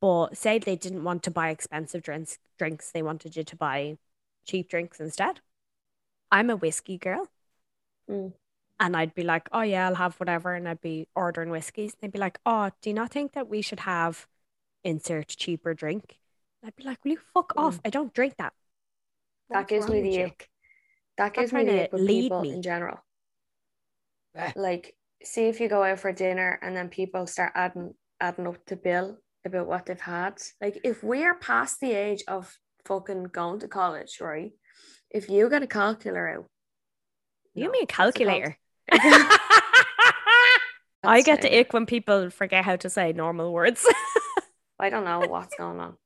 Speaker 2: But say they didn't want to buy expensive drinks drinks, they wanted you to buy cheap drinks instead. I'm a whiskey girl.
Speaker 1: Mm.
Speaker 2: And I'd be like, oh yeah, I'll have whatever. And I'd be ordering whiskeys. They'd be like, oh, do you not think that we should have insert cheaper drink? I'd be like, will you fuck off?
Speaker 1: Mm.
Speaker 2: I don't drink that.
Speaker 1: That
Speaker 2: What's
Speaker 1: gives me the
Speaker 2: you?
Speaker 1: ick. That gives me the ick with
Speaker 2: lead
Speaker 1: people
Speaker 2: me.
Speaker 1: in general.
Speaker 2: Eh.
Speaker 1: Like, see if you go out for dinner and then people start adding adding up the bill about what they've had. Like, if we are past the age of fucking going to college, right? If you get a calculator out,
Speaker 2: You
Speaker 1: no,
Speaker 2: mean a
Speaker 1: what's it called?
Speaker 2: calculator? I get the ick when people forget how to say normal words.
Speaker 1: I don't know what's going on.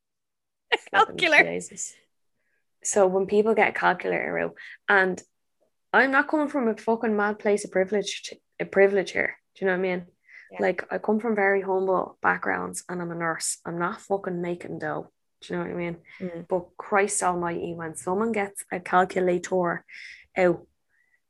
Speaker 2: Calculator.
Speaker 1: So when people get a calculator out, and I'm not coming from a fucking mad place of privilege, a privilege here. Do you know what I mean?
Speaker 2: Yeah.
Speaker 1: Like I come from very humble backgrounds, and I'm a nurse. I'm not fucking making dough. Do you know what I mean?
Speaker 2: Mm.
Speaker 1: But Christ Almighty, when someone gets a calculator out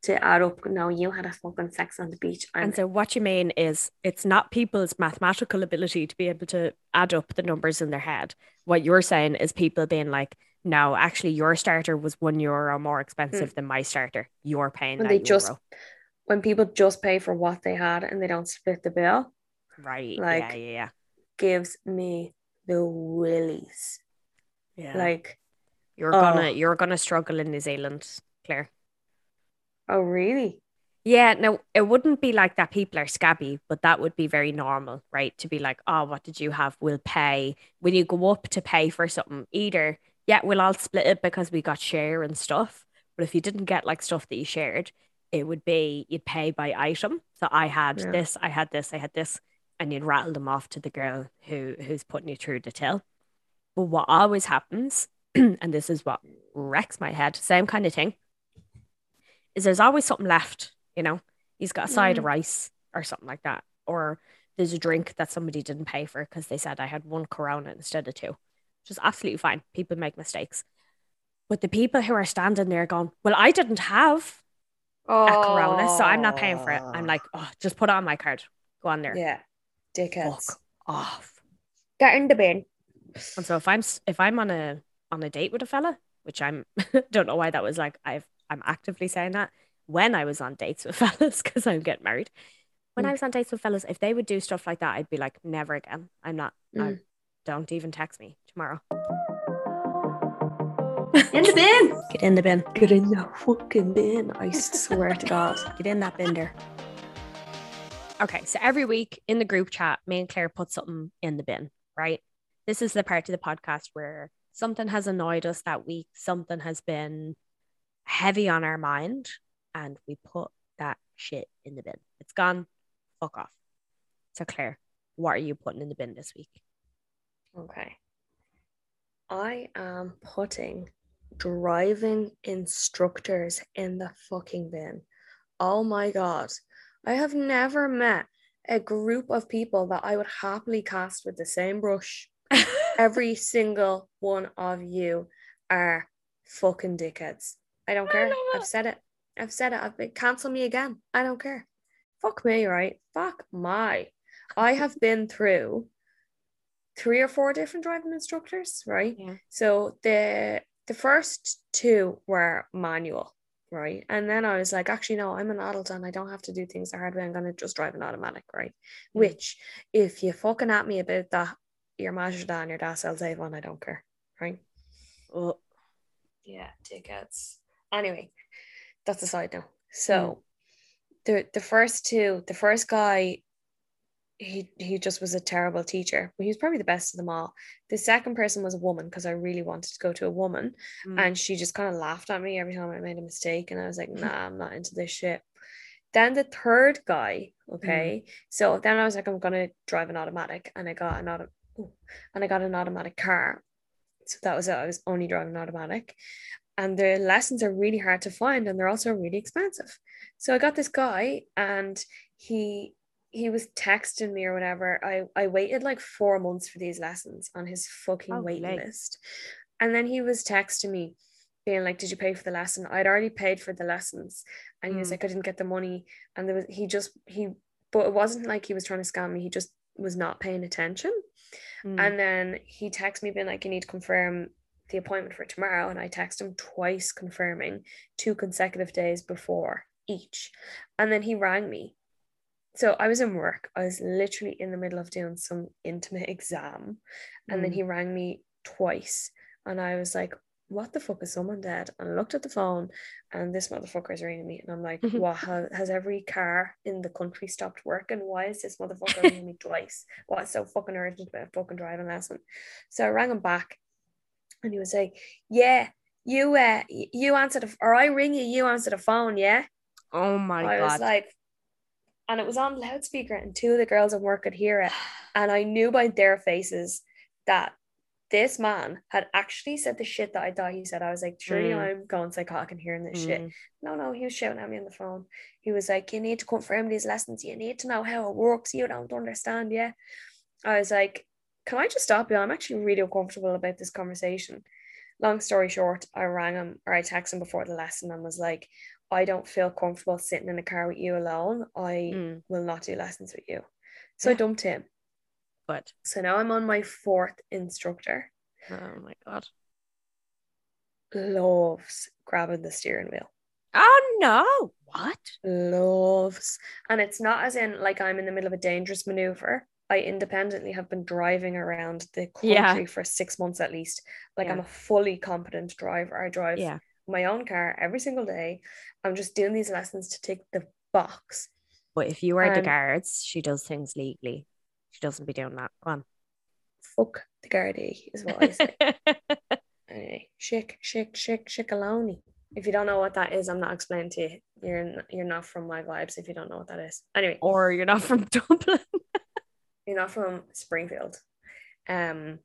Speaker 1: to add up, no, you had a fucking sex on the beach. I'm
Speaker 2: And so what you mean is it's not people's mathematical ability to be able to add up the numbers in their head. What you're saying is people being like, no, actually your starter was one euro more expensive than my starter. You're paying
Speaker 1: when
Speaker 2: that
Speaker 1: they just
Speaker 2: euro.
Speaker 1: When people just pay for what they had and they don't split the bill.
Speaker 2: Right.
Speaker 1: like-
Speaker 2: yeah, yeah,
Speaker 1: gives me the willies.
Speaker 2: yeah. Yeah.
Speaker 1: Like,
Speaker 2: you're
Speaker 1: oh.
Speaker 2: gonna you're gonna struggle in New Zealand, Claire.
Speaker 1: oh really?
Speaker 2: Yeah, no, it wouldn't be like that people are scabby, but that would be very normal, right? To be like, oh, what did you have? We'll pay. When you go up to pay for something, either, yeah, we'll all split it because we got share and stuff. But if you didn't get like stuff that you shared, it would be you'd pay by item. So I had
Speaker 1: Yeah.
Speaker 2: this, I had this, I had this. and you'd rattle them off to the girl who who's putting you through the till. But what always happens, and this is what wrecks my head, same kind of thing, is there's always something left, you know. He's got a side of
Speaker 1: Mm.
Speaker 2: rice or something like that. Or there's a drink that somebody didn't pay for because they said I had one corona instead of two. Which is absolutely fine. People make mistakes. But the people who are standing there going, Well, I didn't have
Speaker 1: Oh,
Speaker 2: a corona, so I'm not paying for it. I'm like, oh, just put it on my card. Go on there.
Speaker 1: yeah, dickheads.
Speaker 2: Fuck off.
Speaker 1: Get in the bin.
Speaker 2: And so if I'm if I'm on a on a date with a fella, which I'm don't know why that was like I've I'm actively saying that when I was on dates with fellas because I'm getting married. When I
Speaker 1: Mm.
Speaker 2: was on dates with fellas, if they would do stuff like that, I'd be like, never again. I'm not. I,
Speaker 1: Mm.
Speaker 2: don't even text me tomorrow.
Speaker 1: In the bin.
Speaker 2: Get in the bin.
Speaker 1: Get in the fucking bin. I swear to God.
Speaker 2: Get in that bin there. Okay, so every week in the group chat, me and Claire put something in the bin, right? This is the part of the podcast where something has annoyed us that week, something has been heavy on our mind, and we put that shit in the bin. It's gone, fuck off. So, Claire, what are you putting in the bin this week?
Speaker 1: Okay. I am putting driving instructors in the fucking bin. Oh my God. I have never met a group of people that I would happily cast with the same brush. Every single one of you are fucking dickheads. I don't care.
Speaker 2: love
Speaker 1: I've said it. I've said it. I've been cancel me again. I don't care. Fuck me, right? Fuck my. I have been through three or four different driving instructors, right?
Speaker 2: Yeah.
Speaker 1: So the the first two were manual, right? And then I was like, actually, no, I'm an adult and I don't have to do things the hard way. I'm gonna just drive an automatic, right?
Speaker 2: Mm.
Speaker 1: Which, if you fucking at me about that, your Mazda and your Das Avon, I don't care, right?
Speaker 2: Oh,
Speaker 1: Yeah, tickets. Anyway, that's a side note. So the the first two, the first guy, he he just was a terrible teacher, but he was probably the best of them all. The second person was a woman because I really wanted to go to a woman,
Speaker 2: mm.
Speaker 1: and she just kind of laughed at me every time I made a mistake, and I was like, nah, I'm not into this shit. Then the third guy, okay, so then I was like, I'm gonna drive an automatic, and I got an auto, ooh, and I got an automatic car. So that was it. I was only driving automatic, and the lessons are really hard to find, and they're also really expensive. So I got this guy, and he he was texting me or whatever. I I waited like four months for these lessons on his fucking
Speaker 2: Oh,
Speaker 1: waiting list, and then he was texting me, being like, "Did you pay for the lesson?" I'd already paid for the lessons, and he was
Speaker 2: Mm.
Speaker 1: like, "I didn't get the money," and there was he just he, but it wasn't like he was trying to scam me. He just was not paying attention.
Speaker 2: Mm.
Speaker 1: And then he texted me being like, you need to confirm the appointment for tomorrow. And I texted him twice confirming two consecutive days before each. And then he rang me. So I was in work. I was literally in the middle of doing some intimate exam. And then
Speaker 2: Mm.
Speaker 1: he rang me twice. And I was like, what the fuck is someone dead? And I looked at the phone and this motherfucker is ringing me. And I'm like, what has, has every car in the country stopped working? Why is this motherfucker ringing me twice? What's so fucking urgent about a fucking driving lesson? So I rang him back and he was like, Yeah, you uh you answer the or I ring you, you answer the phone, yeah.
Speaker 2: oh my
Speaker 1: I
Speaker 2: god.
Speaker 1: I was like, and it was on loudspeaker, and two of the girls at work could hear it. And I knew by their faces that this man had actually said the shit that I thought he said. I was like, surely
Speaker 2: Mm.
Speaker 1: I'm going psychotic and hearing this shit.
Speaker 2: Mm.
Speaker 1: No, no, he was shouting at me on the phone. He was like, You need to confirm these lessons. You need to know how it works. You don't understand, yeah. I was like, Can I just stop you? I'm actually really uncomfortable about this conversation. Long story short, I rang him or I texted him before the lesson and was like, I don't feel comfortable sitting in a car with you alone. I
Speaker 2: Mm.
Speaker 1: will not do lessons with you. So I dumped him.
Speaker 2: But
Speaker 1: So now I'm on my fourth instructor.
Speaker 2: oh my god.
Speaker 1: Loves grabbing the steering wheel.
Speaker 2: Oh no. What?
Speaker 1: loves and it's not as in like I'm in the middle of a dangerous maneuver. I independently have been driving around the country
Speaker 2: Yeah.
Speaker 1: for six months at least. Like I'm a fully competent driver. I drive
Speaker 2: Yeah.
Speaker 1: My own car every single day. I'm just doing these lessons to tick the box.
Speaker 2: But if you are the guards, she does things legally. She doesn't be doing that. Go on.
Speaker 1: Fuck the Gardaí is what I say. anyway, shake, shake, shick, shickaloni. If you don't know what that is, I'm not explaining to you. You're you're not from my vibes if you don't know what that is. Anyway,
Speaker 2: or you're not from Dublin.
Speaker 1: You're not from Springfield. Um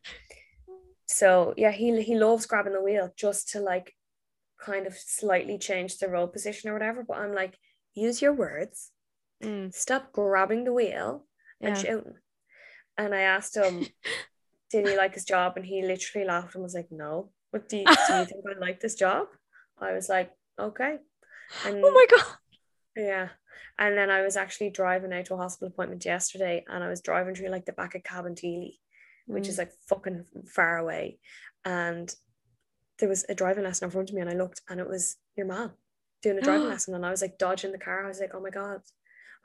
Speaker 1: so yeah, he he loves grabbing the wheel just to like kind of slightly change the road position or whatever. But I'm like, use your words,
Speaker 2: Mm,
Speaker 1: stop grabbing the wheel and
Speaker 2: Yeah.
Speaker 1: shouting. And I asked him, did he like his job? And he literally laughed and was like, no. What do you, do you think I like this job? I was like, okay. And
Speaker 2: oh my god.
Speaker 1: yeah. And then I was actually driving out to a hospital appointment yesterday and I was driving through like the back of Cabinteely, which is like fucking far away. And there was a driving lesson in front of me and I looked and it was your mom doing a driving lesson and I was like dodging the car. I was like, oh my God,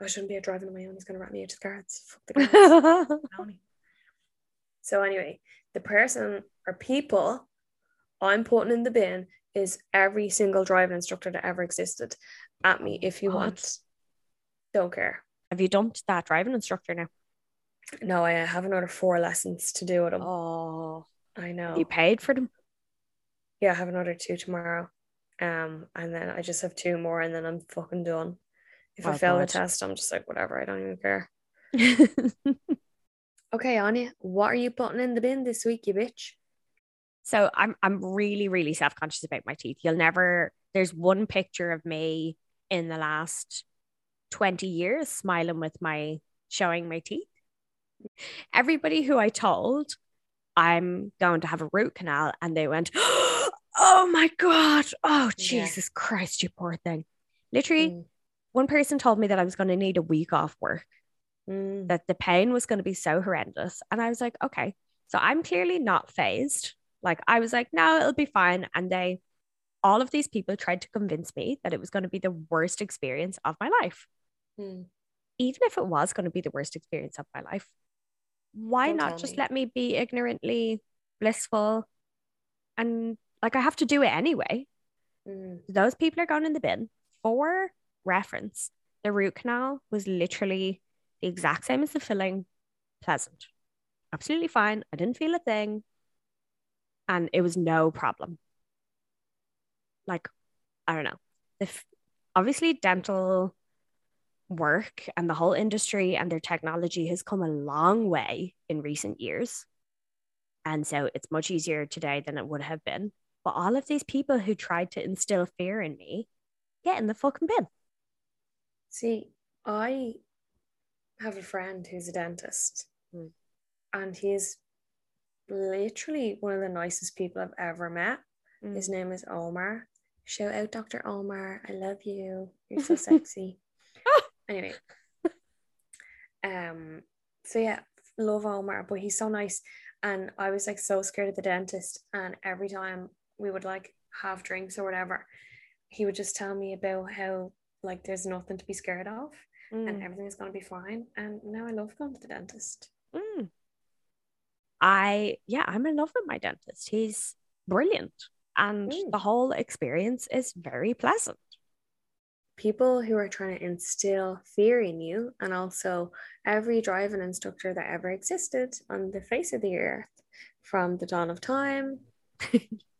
Speaker 1: I shouldn't be out driving on my own. He's going to rat me out to the guards. Fuck the guards. So anyway, the person or people I'm putting in the bin is every single driving instructor that ever existed at me if you
Speaker 2: God.
Speaker 1: want. Don't care.
Speaker 2: Have you dumped that driving instructor now?
Speaker 1: No, I have another four lessons to do with them.
Speaker 2: Oh,
Speaker 1: I know.
Speaker 2: you paid for them?
Speaker 1: Yeah, I have another two tomorrow. Um, and then I just have two more and then I'm fucking done. If I
Speaker 2: Oh,
Speaker 1: fail the test, I'm just like, whatever, I don't even care. Okay, Anya, what are you putting in the bin this week, you bitch?
Speaker 2: So I'm I'm really really self conscious about my teeth. You'll never. There's one picture of me in the last twenty years smiling with my showing my teeth. Everybody who I told I'm going to have a root canal, and they went, "Oh my god! Oh
Speaker 1: Yeah.
Speaker 2: Jesus Christ, you poor thing!" Literally,
Speaker 1: Mm,
Speaker 2: one person told me that I was going to need a week off work.
Speaker 1: mm,
Speaker 2: that the pain was going to be so horrendous. And I was like, okay, so I'm clearly not fazed. Like, I was like, no, it'll be fine. And they, all of these people tried to convince me that it was going to be the worst experience of my life.
Speaker 1: mm.
Speaker 2: Even if it was going to be the worst experience of my life, why
Speaker 1: Don't
Speaker 2: not just
Speaker 1: me.
Speaker 2: let me be ignorantly blissful? And like, I have to do it anyway.
Speaker 1: Mm.
Speaker 2: Those people are going in the bin. For reference, the root canal was literally the exact same as the filling, pleasant. Absolutely fine. I didn't feel a thing. And it was no problem. Like, I don't know. If obviously dental work and the whole industry and their technology has come a long way in recent years. And so it's much easier today than it would have been. But all of these people who tried to instill fear in me, get in the fucking bin.
Speaker 1: See, I have a friend who's a dentist,
Speaker 2: Mm.
Speaker 1: and he's literally one of the nicest people I've ever met.
Speaker 2: Mm.
Speaker 1: His name is Omar. Shout out Dr. Omar. I love you. You're so sexy. anyway. Um, so yeah, love Omar, but he's so nice. And I was like so scared of the dentist. And every time we would like have drinks or whatever, he would just tell me about how like there's nothing to be scared of and
Speaker 2: Mm.
Speaker 1: everything is gonna be fine. And now I love going to the dentist.
Speaker 2: Mm. I, yeah, I'm in love with my dentist. He's brilliant. And
Speaker 1: Mm.
Speaker 2: the whole experience is very pleasant.
Speaker 1: People who are trying to instill fear in you, and also every driving instructor that ever existed on the face of the earth from the dawn of time,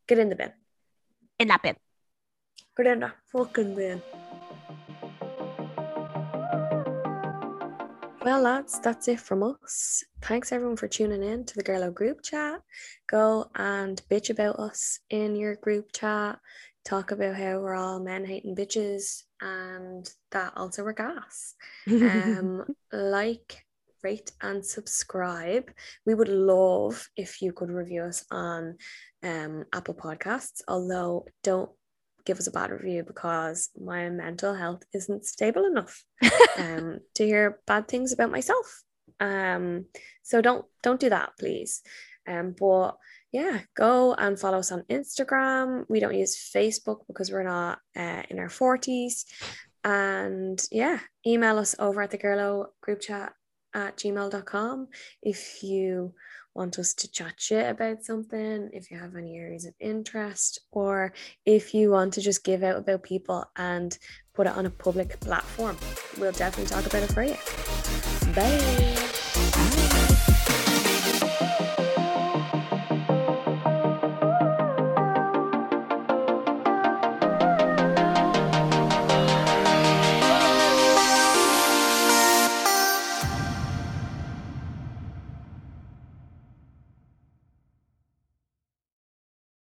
Speaker 1: get in the bin.
Speaker 2: In that bin.
Speaker 1: Get in the fucking bin. Well, lads, that's it from us. Thanks everyone for tuning in to the Girlo group chat. Go and bitch about us in your group chat. Talk about how we're all men hating bitches and that also we're gas. um like rate and subscribe. We would love if you could review us on um apple podcasts although don't give us a bad review because my mental health isn't stable enough um to hear bad things about myself. Um so don't don't do that please. Um but yeah go and follow us on instagram we don't use facebook because we're not uh, in our 40s and yeah, email us over at the Girlo group chat at gmail.com if you want us to chat shit about something, if you have any areas of interest, or if you want to just give out about people and put it on a public platform. We'll definitely talk about it for you. Bye.